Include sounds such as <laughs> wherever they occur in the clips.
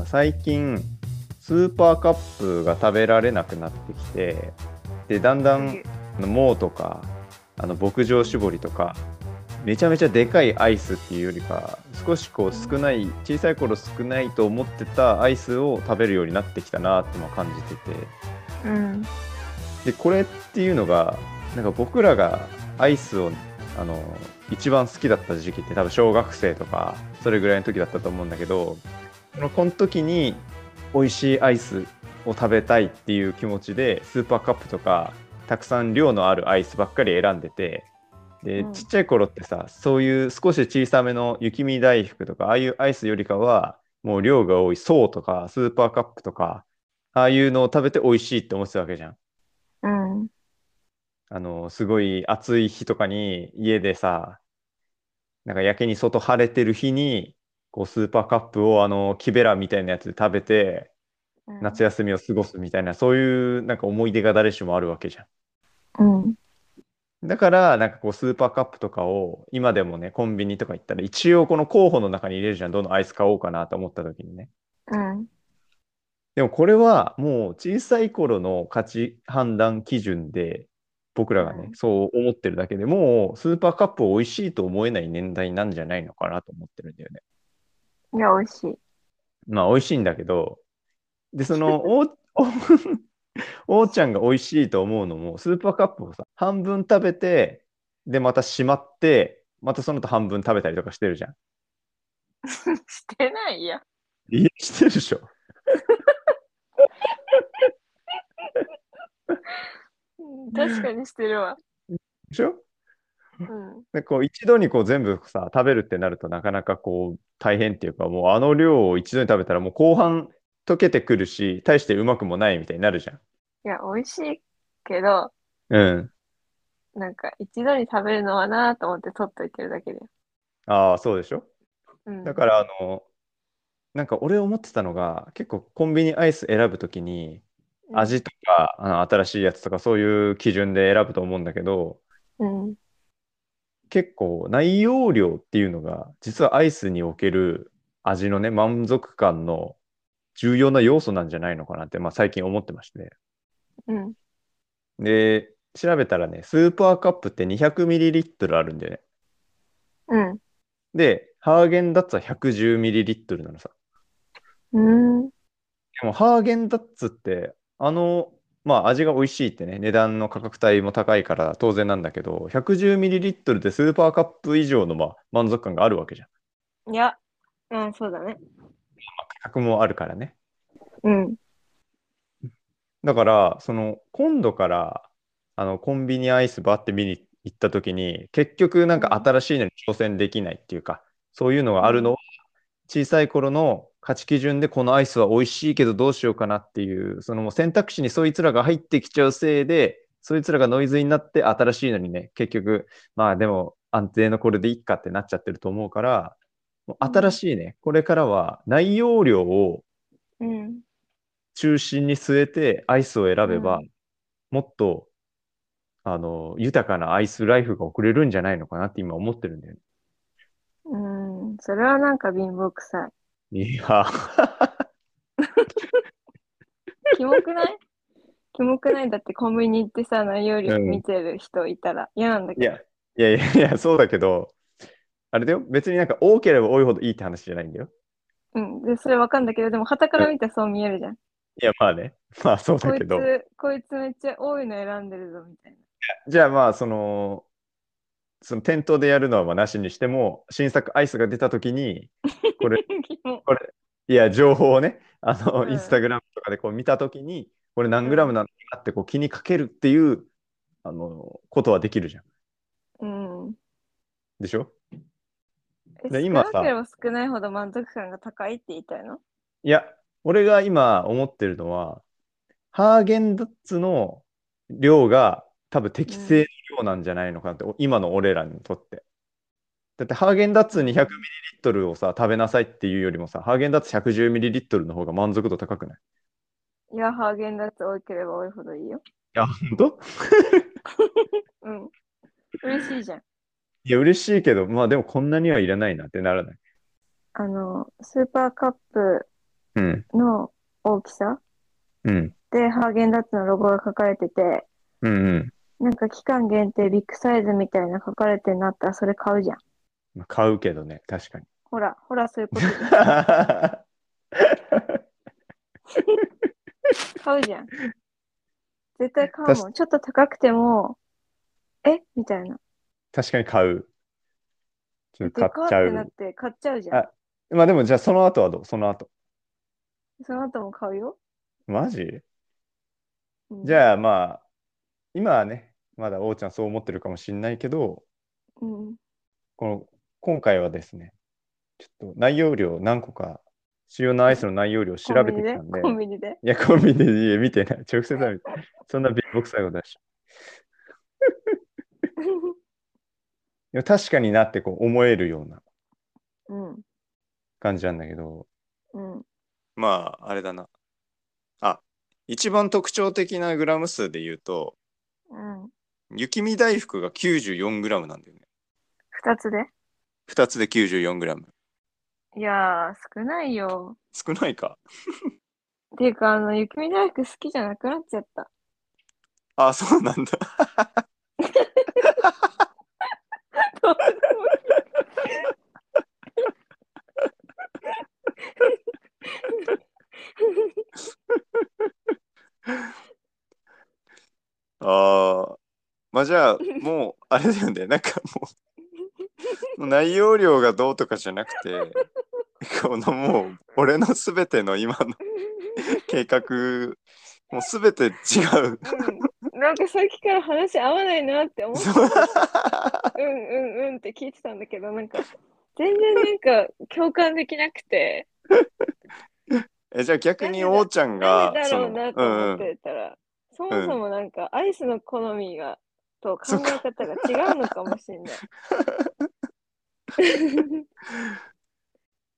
な最近スーパーカップが食べられなくなってきてでだんだん MOWとかあの牧場しぼりとかめちゃめちゃでかいアイスっていうよりか少しこう少ない小さい頃少ないと思ってたアイスを食べるようになってきたなっても感じてて。うん。でこれっていうのがなんか僕らがアイスをあの一番好きだった時期って多分小学生とかそれぐらいの時だったと思うんだけどこの時に美味しいアイスを食べたいっていう気持ちでスーパーカップとかたくさん量のあるアイスばっかり選んでてで、うんちっちゃい頃ってさそういう少し小さめの雪見大福とかああいうアイスよりかはもう量が多い爽とかスーパーカップとかああいうのを食べて美味しいって思ってたわけじゃん。うん。あの、すごい暑い日とかに家でさ、なんかやけに外晴れてる日に、こうスーパーカップをあの木べらみたいなやつで食べて、夏休みを過ごすみたいな、そういうなんか思い出が誰しもあるわけじゃうん。ん。だから、なんかこうスーパーカップとかを今でもね、コンビニとか行ったら一応この候補の中に入れるじゃん。どのアイス買おうかなと思った時にね。うん。でもこれはもう小さい頃の価値判断基準で僕らがね、うんそう思ってるだけでもうスーパーカップを美味しいと思えない年代なんじゃないのかなと思ってるんだよね。いや、美味しい。まあ美味しいんだけど、で、その、お、お、<laughs> おーちゃんが美味しいと思うのも、スーパーカップをさ、半分食べて、で、またしまって、またその後半分食べたりとかしてるじゃん。<laughs> してないや。いや、してるでしょ。うん確かにしてるわ。でしょ？うん。でこう一度にこう全部さ食べるってなるとなかなかこう大変っていうかもうあの量を一度に食べたらもう後半溶けてくるし大してうまくもないみたいになるじゃん。いや、美味しいけど、うん。なんか一度に食べるのはなと思って取っといてるだけだよ。ああそうでしょ？うん。だからあのなんか俺思ってたのが結構コンビニアイス選ぶときにうん味とか、あの新しいやつとかそういう基準で選ぶと思うんだけどうん。結構内容量っていうのが実はアイスにおける味のね満足感の重要な要素なんじゃないのかなって、まあ、最近思ってまして。うん。で、調べたらね、スーパーカップって 200ml あるんだよね。うん。で、ハーゲンダッツは 110ml なのさ。うん。でも、ハーゲンダッツって、あの、まあ味が美味しいってね、値段の価格帯も高いから当然なんだけど、110ml でスーパーカップ以上の、まあ、満足感があるわけじゃん。いや、うん、そうだね。価格もあるからね。うん。だから、その、今度から、あの、コンビニアイスバーって見に行った時に、結局なんか新しいのに挑戦できないっていうか、そういうのがあるのは、小さい頃の価値基準でこのアイスは美味しいけどどうしようかなっていう、そのもう選択肢にそいつらが入ってきちゃうせいで、そいつらがノイズになって新しいのにね、結局、まあでも安定のこれでいいかってなっちゃってると思うから、新しいね、これからは内容量をうん。中心に据えてアイスを選べば、うんもっとあの豊かなアイスライフが送れるんじゃないのかなって今思ってるんだよね。うん。それはなんか貧乏くさい。いや、キモくない？キモくない？だってコンビニ行ってさ、内容量見てる人いたら嫌なんだけど。いや、いやいやそうだけど、あれだよ、別になんか多ければ多いほどいいって話じゃないんだよ。うん。で、それわかんだけど、でも、旗から見たらそう見えるじゃん。いや、まあね、まあそうこいだけど、つ、こいつめっちゃ多いの選んでるぞ、みたいな。じゃあまあその、その店頭でやるのはまあなしにしても、新作アイスが出たときに、これ、<laughs> これ、いや、情報をね、あの、うんインスタグラムとかでこう見たときに、これ何グラムなのってこう気にかけるっていう、あの、ことはできるじゃん。うん。でしょ？えで今さ少なければ少ないほど満足感が高いって言いたいの？いや、俺が今思ってるのは、ハーゲンダッツの量が多分適正なんじゃないのかなって、今の俺らにとって。だってハーゲンダッツ 200ml をさ、食べなさいっていうよりもさ、ハーゲンダッツ 110ml の方が満足度高くない？いや、ハーゲンダッツ多ければ多いほどいいよ。いや、本当？うん。嬉しいじゃん。いや、嬉しいけど、まあでもこんなにはいらないなってならない。あの、スーパーカップうん。の大きさうん。で、ハーゲンダッツのロゴが書かれてて、うんうん。なんか期間限定ビッグサイズみたいな書かれてんなったらそれ買うじゃん。まあ買うけどね、確かに。ほら、ほら、そういうことじゃん。<laughs> 買うじゃん。絶対買うもん。ちょっと高くても、え？みたいな。確かに買う。ちょっと買っちゃてなっう。て買っちゃうじゃんあ。まあでもじゃあその後はどう？その後。その後も買うよ。マジ？うんじゃあまあ、今はね、まだ王ちゃんそう思ってるかもしれないけど、うん。この今回はですね、ちょっと内容量何個か、主要なアイスの内容量を調べてきたんで、コンビニで？いや、コンビニでいや見てない。直接は見てそんな貧乏くさいことだし。<laughs> でも確かになってこう思えるようなうん。感じなんだけど、うん。まあ、あれだな。あ、一番特徴的なグラム数で言うと、うん。雪見大福が94グラムなんだよね。二つで？2つで94グラム。いやー、少ないよ。少ないか。っ <laughs> ていうか、あの、雪見大福好きじゃなくなっちゃった。あ、そうなんだ。まあじゃあ、もう、あれだよね。なんかもう、内容量がどうとかじゃなくて、このもう、俺のすべての今の計画、もうすべて違う。うん、なんかさっきから話合わないなって思って、そううんうんうんって聞いてたんだけど、なんか、全然なんか共感できなくて、えじゃあ逆になんでだ王ちゃんが、でだろうなと思っうんうんてたら、そもそもなんかアイスの好みが、と考え方が違うのかもしれない。<laughs>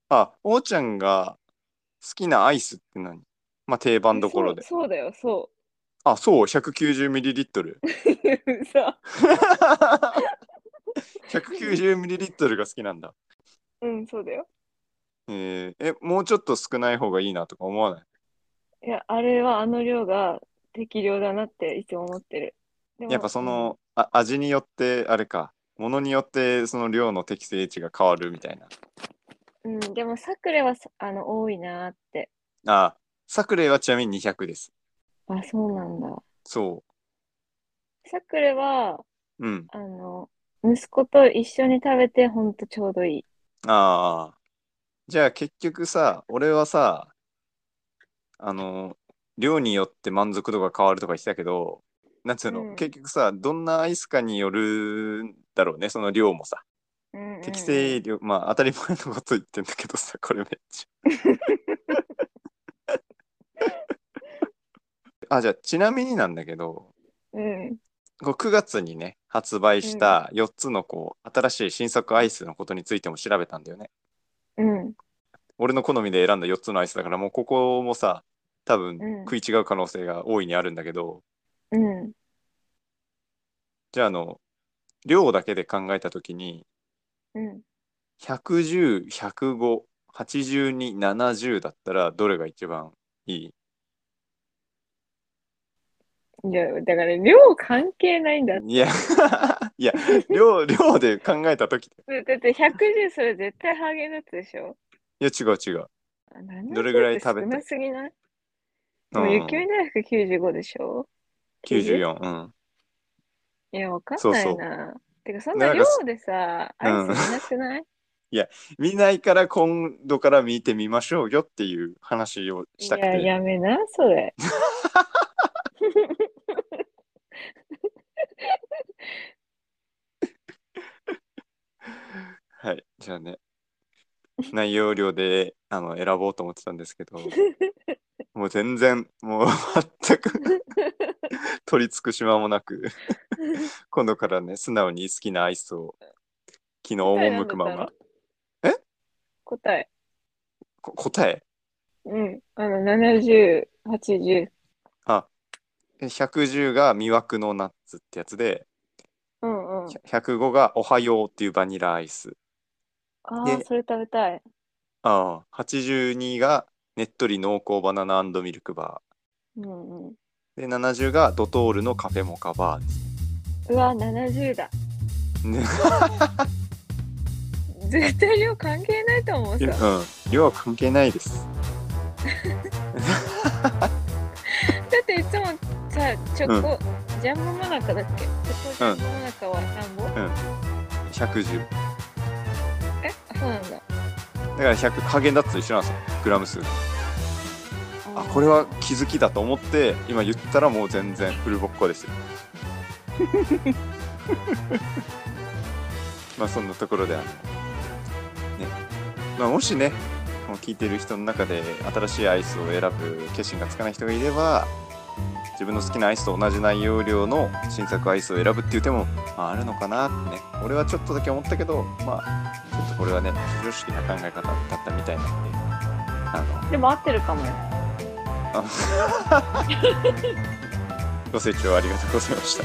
あ、王ちゃんが好きなアイスって何？まあ定番どころで。そうだよ、そあ、そう、190ml。<laughs> う。さ、190ml が好きなんだ。うん、そうだよ。えーえ、もうちょっと少ない方がいいなとか思わない？いや、あれはあの量が適量だなっていつも思ってる。やっぱその、あ味によってあれか、ものによってその量の適正値が変わるみたいな。うん、でもサクレはさあの多いなって。あ、サクレはちなみに200です。あ、そうなんだ。そサクレは、う。うん。あの、息子と一緒に食べてほんとちょうどいい。ああ。じゃあ結局さ、俺はさ、あの、量によって満足度が変わるとか言ってたけど、なんつうの、うん結局さ、どんなアイスかによるんだろうね、その量もさ。うんうんうん適正量、まあ当たり前のこと言ってんだけどさ、<laughs> これめっちゃ。<laughs> あ、じゃあちなみになんだけど、うん。こう9月にね、発売した4つのこう、新しい新作アイスのことについても調べたんだよね。うん。俺の好みで選んだ4つのアイスだからもうここもさ多分うん食い違う可能性が大いにあるんだけど、うん。じゃああの量だけで考えた時にうん。110,105,82,70だったらどれが一番いい？いや、だから量関係ないんだって。いや <laughs> いや量量で考えた時 <laughs> だって110それ絶対ハーゲンダッツでしょ？いや違う違う、あ70どれぐらい食べた？少なすぎない？うんもう雪見大福95でしょ？94うんいや、わかんそうそう。ないな。てか、そんな量でさ、アイスいなくない？<laughs> 見ないから今度から見てみましょうよっていう話をいや、したくて。やめな、それ。はい、じゃあね、内容量であの選ぼうと思ってたんですけど、<laughs> もう全然、もう全く。<laughs> 取り付く島もなく、<laughs> 今度からね、素直に好きなアイスを昨日赴くまま。え答え。こ答え？うん。あの、70、80。あ、110が魅惑のナッツってやつで、うんうん。105がおはようっていうバニラアイス。ああ、でそれ食べたい。ああ、82がねっとり濃厚バナナミルクバうんうん。ー。で、70がドトールのカフェモカバーですうわ、70だ。ね。<laughs> 絶対量関係ないと思うさ。うん。量は関係ないです。だっていつもさ、チョコ、ジャンボモナカだっけ？チョコジャンボモナカは何本、110。え？あそうなんだ。だから100、加減だったと一緒なんですよ。グラム数。あ、これは気づきだと思って、今言ったらもう全然フルボッコですよ。<laughs> まあそんなところであの、ね。まあもしね、この聞いてる人の中で新しいアイスを選ぶ決心がつかない人がいれば、自分の好きなアイスと同じ内容量の新作アイスを選ぶっていう手も、まあ、あるのかなってね。俺はちょっとだけ思ったけど、まあ、ちょっとこれはね、常識な考え方だったみたいなんで、あの、でも合ってるかもよ。あ <laughs> ご清聴ありがとうございました。